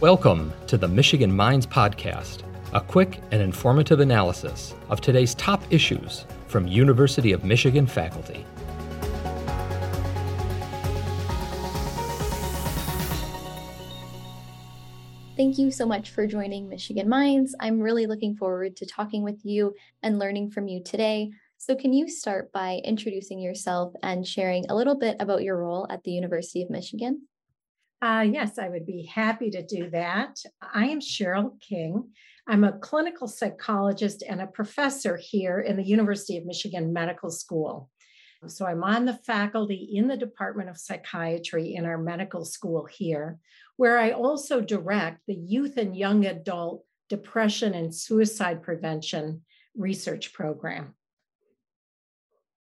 Welcome to the Michigan Minds Podcast, a quick and informative analysis of today's top issues from University of Michigan faculty. Thank you so much for joining Michigan Minds. I'm really looking forward to talking with you and learning from you today. So, can you start by introducing yourself and sharing a little bit about your role at the University of Michigan? Uh, yes, I would be happy to do that. I am Cheryl King. I'm a clinical psychologist and a professor here in the University of Michigan Medical School. So I'm on the faculty in the Department of Psychiatry in our medical school here, where I also direct the youth and young adult depression and suicide prevention research program.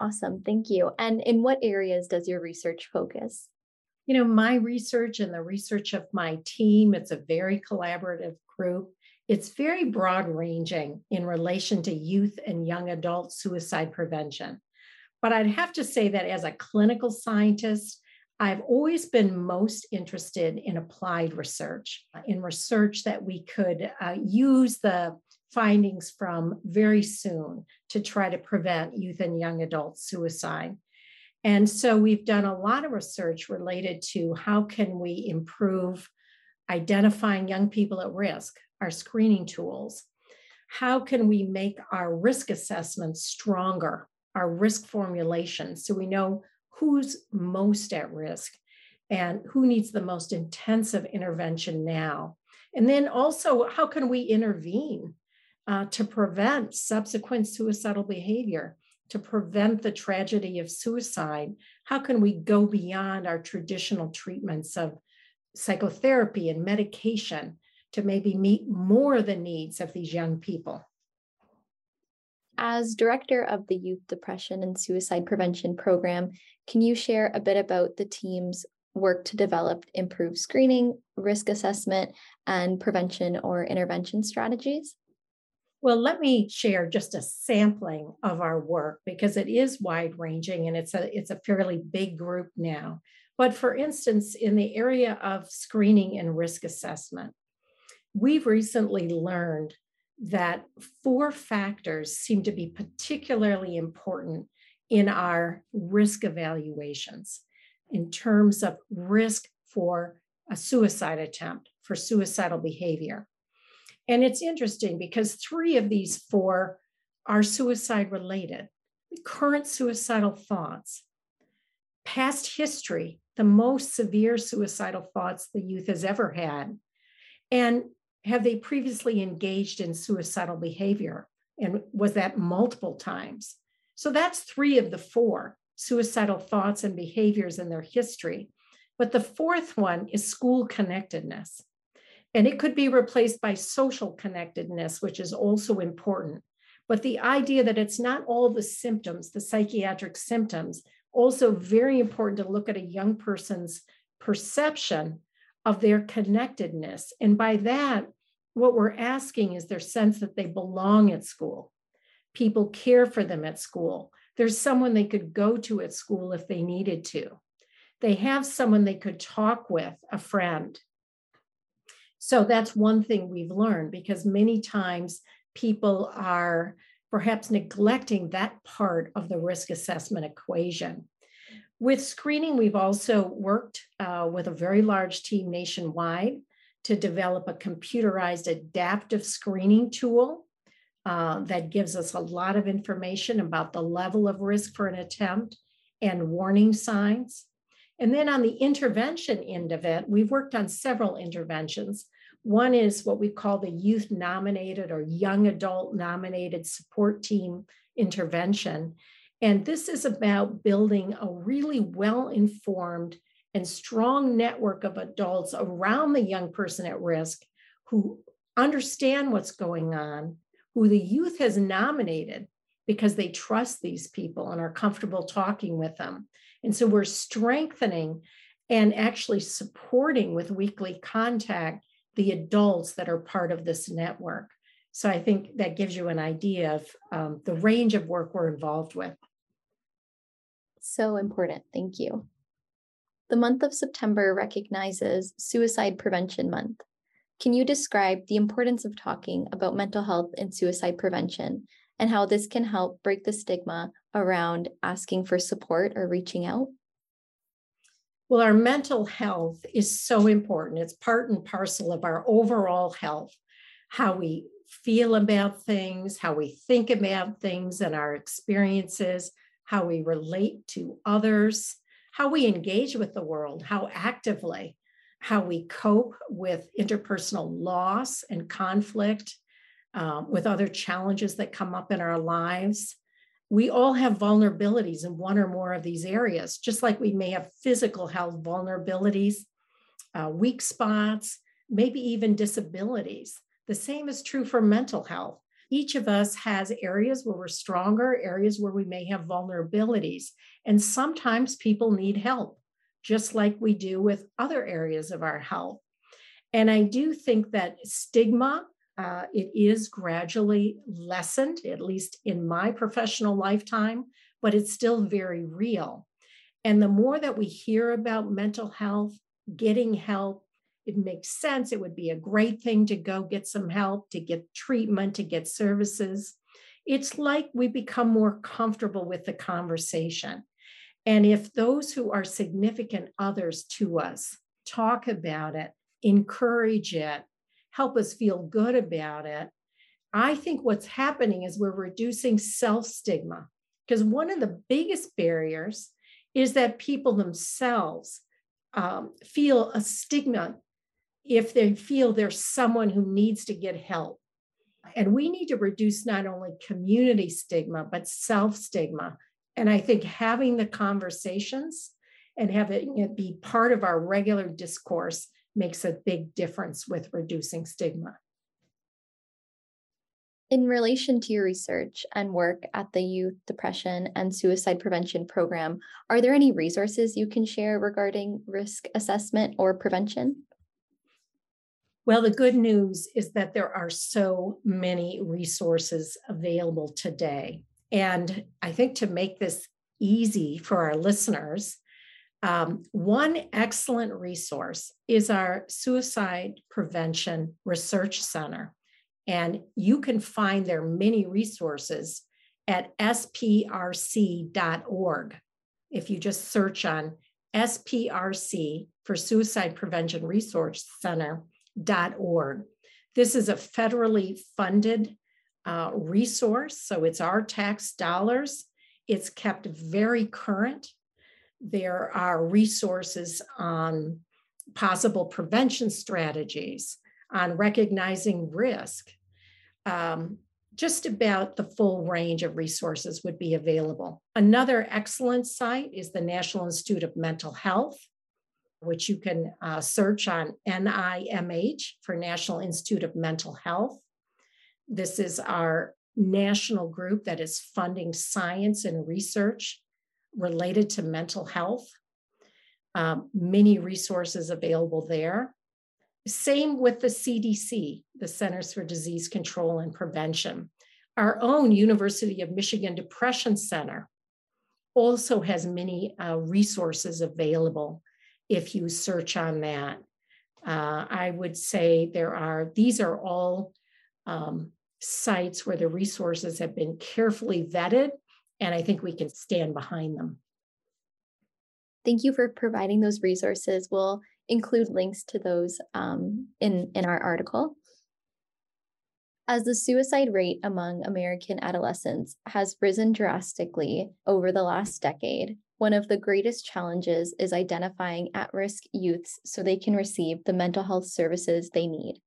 Awesome, thank you. And in what areas does your research focus? You know, my research and the research of my team, it's a very collaborative group. It's very broad ranging in relation to youth and young adult suicide prevention. But I'd have to say that as a clinical scientist, I've always been most interested in applied research, in research that we could uh, use the findings from very soon to try to prevent youth and young adult suicide. And so we've done a lot of research related to how can we improve identifying young people at risk, our screening tools. How can we make our risk assessments stronger, our risk formulation, so we know who's most at risk and who needs the most intensive intervention now? And then also, how can we intervene uh, to prevent subsequent suicidal behavior? To prevent the tragedy of suicide, how can we go beyond our traditional treatments of psychotherapy and medication to maybe meet more of the needs of these young people? As director of the Youth Depression and Suicide Prevention Program, can you share a bit about the team's work to develop improved screening, risk assessment, and prevention or intervention strategies? Well, let me share just a sampling of our work because it is wide ranging and it's a it's a fairly big group now. But for instance, in the area of screening and risk assessment, we've recently learned that four factors seem to be particularly important in our risk evaluations in terms of risk for a suicide attempt, for suicidal behavior. And it's interesting because three of these four are suicide related current suicidal thoughts, past history, the most severe suicidal thoughts the youth has ever had, and have they previously engaged in suicidal behavior? And was that multiple times? So that's three of the four suicidal thoughts and behaviors in their history. But the fourth one is school connectedness. And it could be replaced by social connectedness, which is also important. But the idea that it's not all the symptoms, the psychiatric symptoms, also very important to look at a young person's perception of their connectedness. And by that, what we're asking is their sense that they belong at school. People care for them at school. There's someone they could go to at school if they needed to. They have someone they could talk with, a friend. So that's one thing we've learned because many times people are perhaps neglecting that part of the risk assessment equation. With screening, we've also worked uh, with a very large team nationwide to develop a computerized adaptive screening tool uh, that gives us a lot of information about the level of risk for an attempt and warning signs. And then on the intervention end of it, we've worked on several interventions. One is what we call the youth nominated or young adult nominated support team intervention. And this is about building a really well informed and strong network of adults around the young person at risk who understand what's going on, who the youth has nominated because they trust these people and are comfortable talking with them. And so we're strengthening and actually supporting with weekly contact the adults that are part of this network. So I think that gives you an idea of um, the range of work we're involved with. So important. Thank you. The month of September recognizes Suicide Prevention Month. Can you describe the importance of talking about mental health and suicide prevention and how this can help break the stigma around asking for support or reaching out? Well, our mental health is so important. It's part and parcel of our overall health, how we feel about things, how we think about things and our experiences, how we relate to others, how we engage with the world, how actively, how we cope with interpersonal loss and conflict, um, with other challenges that come up in our lives. We all have vulnerabilities in one or more of these areas, just like we may have physical health vulnerabilities, uh, weak spots, maybe even disabilities. The same is true for mental health. Each of us has areas where we're stronger, areas where we may have vulnerabilities. And sometimes people need help, just like we do with other areas of our health. And I do think that stigma, uh, it is gradually lessened, at least in my professional lifetime, but it's still very real. And the more that we hear about mental health, getting help, it makes sense. It would be a great thing to go get some help, to get treatment, to get services. It's like we become more comfortable with the conversation. And if those who are significant others to us talk about it, encourage it, help us feel good about it, I think what's happening is we're reducing self stigma. Because one of the biggest barriers is that people themselves um, feel a stigma if they feel there's someone who needs to get help. And we need to reduce not only community stigma, but self stigma. And I think having the conversations and having it be part of our regular discourse makes a big difference with reducing stigma. In relation to your research and work at the Youth Depression and Suicide Prevention Program, are there any resources you can share regarding risk assessment or prevention? Well, the good news is that there are so many resources available today. And I think to make this easy for our listeners, um, one excellent resource is our Suicide Prevention Research Center. And you can find their many resources at sprc.org. If you just search on SPRC for Suicide Prevention Resource Center.org. This is a federally funded uh, resource, so it's our tax dollars. It's kept very current. There are resources on possible prevention strategies, on recognizing risk. Um, just about the full range of resources would be available. Another excellent site is the National Institute of Mental Health which you can uh, search on NIMH for National Institute of Mental Health. This is our national group that is funding science and research related to mental health. Um, many resources available there. Same with the CDC, the Centers for Disease Control and Prevention. Our own University of Michigan Depression Center also has many uh, resources available if you search on that. Uh, I would say there are, these are all um, sites where the resources have been carefully vetted, and I think we can stand behind them. Thank you for providing those resources. We'll include links to those um, in, in our article. As the suicide rate among American adolescents has risen drastically over the last decade, one of the greatest challenges is identifying at risk youths so they can receive the mental health services they need.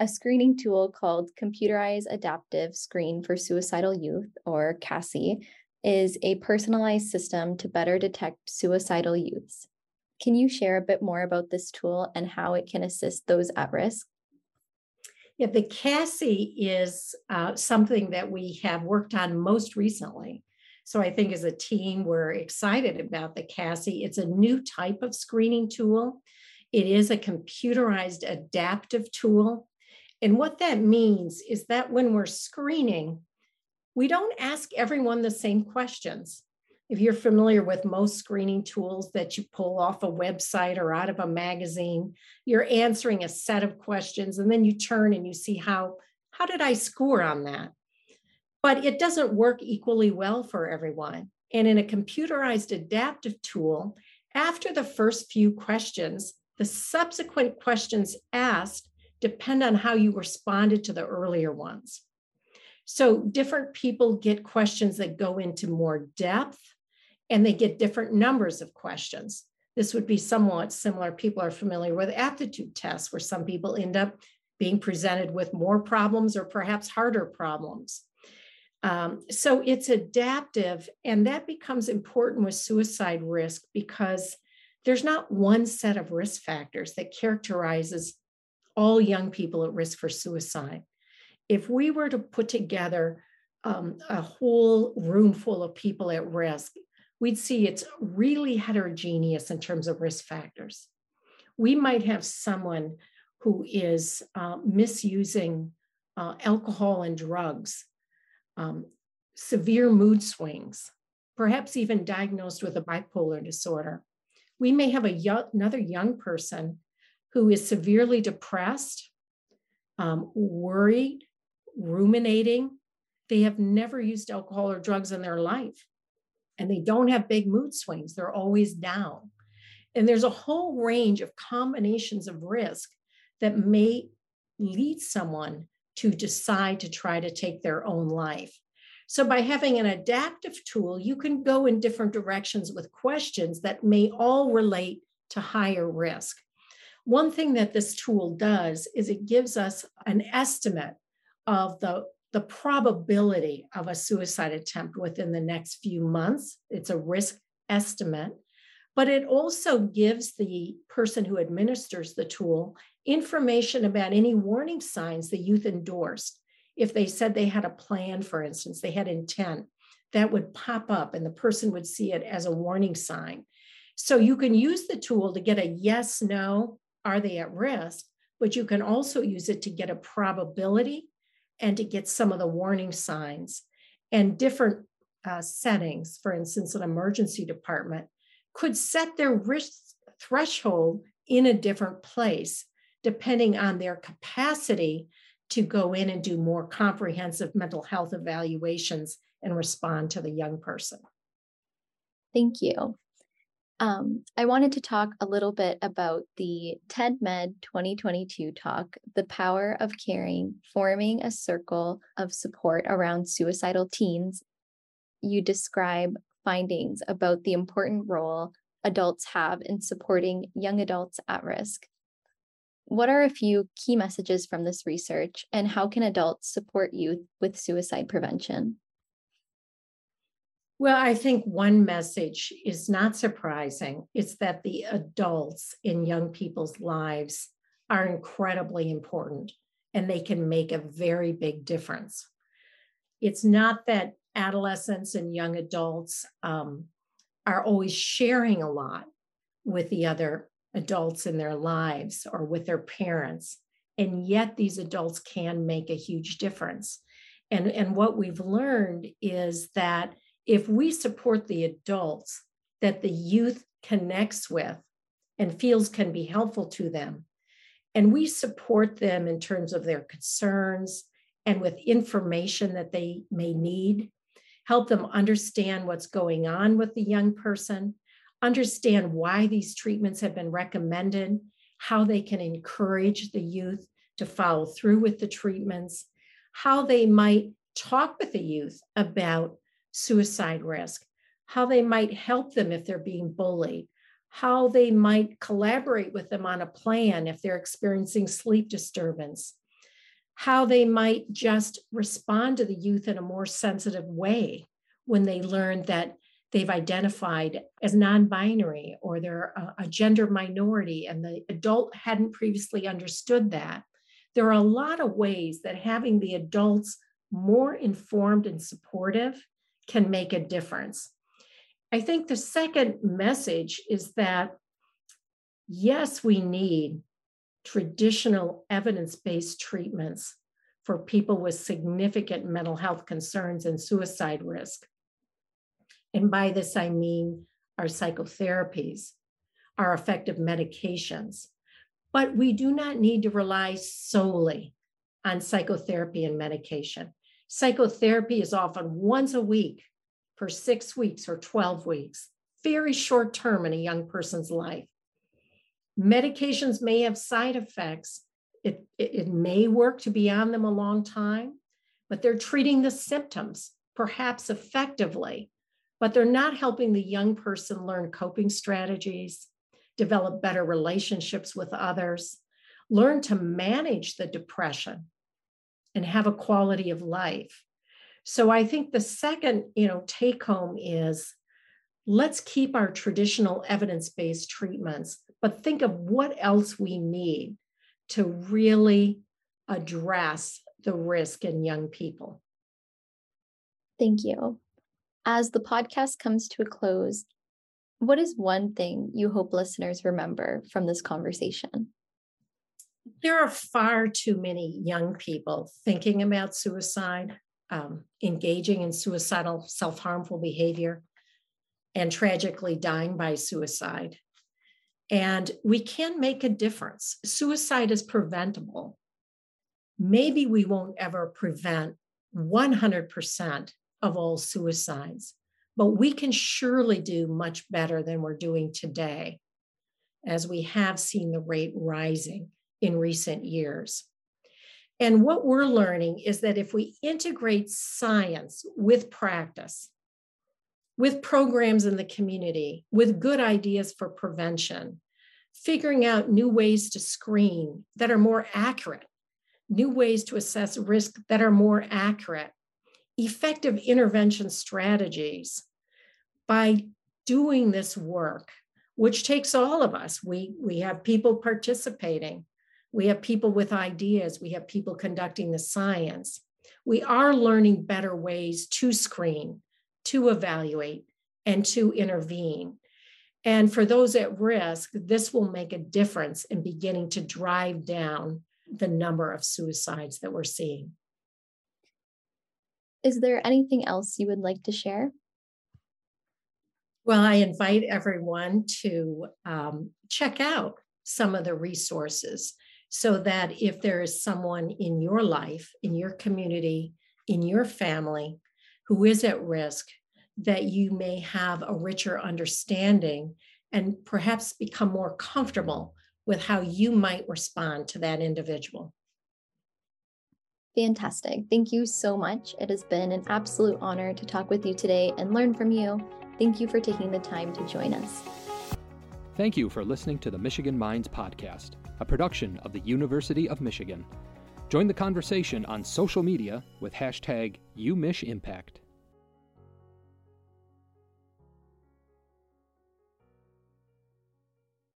A screening tool called Computerized Adaptive Screen for Suicidal Youth, or CASSY, is a personalized system to better detect suicidal youths. Can you share a bit more about this tool and how it can assist those at risk? Yeah, the CASSY is uh, something that we have worked on most recently. So I think as a team, we're excited about the CASSY. It's a new type of screening tool. It is a computerized adaptive tool. And what that means is that when we're screening, we don't ask everyone the same questions. If you're familiar with most screening tools that you pull off a website or out of a magazine, you're answering a set of questions and then you turn and you see how how did I score on that? But it doesn't work equally well for everyone. And in a computerized adaptive tool, after the first few questions, the subsequent questions asked depend on how you responded to the earlier ones. So different people get questions that go into more depth and they get different numbers of questions. This would be somewhat similar. People are familiar with aptitude tests, where some people end up being presented with more problems or perhaps harder problems. Um, so it's adaptive, and that becomes important with suicide risk because there's not one set of risk factors that characterizes all young people at risk for suicide. If we were to put together um, a whole room full of people at risk, we'd see it's really heterogeneous in terms of risk factors. We might have someone who is uh, misusing uh, alcohol and drugs, um, severe mood swings, perhaps even diagnosed with a bipolar disorder. We may have a another young person who is severely depressed, um, worried, ruminating. They have never used alcohol or drugs in their life and they don't have big mood swings. They're always down. And there's a whole range of combinations of risk that may lead someone to decide to try to take their own life. So, by having an adaptive tool, you can go in different directions with questions that may all relate to higher risk. One thing that this tool does is it gives us an estimate of the the probability of a suicide attempt within the next few months. It's a risk estimate, but it also gives the person who administers the tool information about any warning signs the youth endorsed. If they said they had a plan, for instance, they had intent, that would pop up and the person would see it as a warning sign. So you can use the tool to get a yes, no, are they at risk? But you can also use it to get a probability and to get some of the warning signs and different uh, settings, for instance, an emergency department could set their risk threshold in a different place depending on their capacity to go in and do more comprehensive mental health evaluations and respond to the young person. Thank you. Um, I wanted to talk a little bit about the TEDMED 2022 talk, The Power of Caring, Forming a Circle of Support Around Suicidal Teens. You describe findings about the important role adults have in supporting young adults at risk. What are a few key messages from this research, and how can adults support youth with suicide prevention? Well, I think one message is not surprising. It's that the adults in young people's lives are incredibly important and they can make a very big difference. It's not that adolescents and young adults um, are always sharing a lot with the other adults in their lives or with their parents. And yet, these adults can make a huge difference. And, and what we've learned is that if we support the adults that the youth connects with and feels can be helpful to them, and we support them in terms of their concerns and with information that they may need, help them understand what's going on with the young person, understand why these treatments have been recommended, how they can encourage the youth to follow through with the treatments, how they might talk with the youth about suicide risk, how they might help them if they're being bullied, how they might collaborate with them on a plan if they're experiencing sleep disturbance, how they might just respond to the youth in a more sensitive way when they learn that they've identified as non binary or they're a, a, gender minority and the adult hadn't previously understood that. There are a lot of ways that having the adults more informed and supportive can make a difference. I think the second message is that yes, we need traditional evidence based treatments for people with significant mental health concerns and suicide risk. And by this, I mean our psychotherapies, our effective medications. But we do not need to rely solely on psychotherapy and medication. Psychotherapy is often once a week for six weeks or 12 weeks, very short term in a young person's life. Medications may have side effects. It, it, it, may work to be on them a long time, but they're treating the symptoms, perhaps effectively, but they're not helping the young person learn coping strategies, develop better relationships with others, learn to manage the depression and have a quality of life. So I think the second, you know, take home is let's keep our traditional evidence-based treatments, but think of what else we need to really address the risk in young people. Thank you. As the podcast comes to a close, what is one thing you hope listeners remember from this conversation? There are far too many young people thinking about suicide, um, engaging in suicidal, self harmful behavior, and tragically dying by suicide. And we can make a difference. Suicide is preventable. Maybe we won't ever prevent 100% of all suicides, but we can surely do much better than we're doing today, as we have seen the rate rising in recent years. And what we're learning is that if we integrate science with practice, with programs in the community, with good ideas for prevention, figuring out new ways to screen that are more accurate, new ways to assess risk that are more accurate, effective intervention strategies, by doing this work, which takes all of us. We, we have people participating, we have people with ideas, we have people conducting the science. We are learning better ways to screen, to evaluate, and to intervene. And for those at risk, this will make a difference in beginning to drive down the number of suicides that we're seeing. Is there anything else you would like to share? Well, I invite everyone to um, check out some of the resources so that if there is someone in your life, in your community, in your family who is at risk, that you may have a richer understanding and perhaps become more comfortable with how you might respond to that individual. Fantastic. Thank you so much. It has been an absolute honor to talk with you today and learn from you. Thank you for taking the time to join us. Thank you for listening to the Michigan Minds Podcast, a production of the University of Michigan. Join the conversation on social media with hashtag UMichImpact.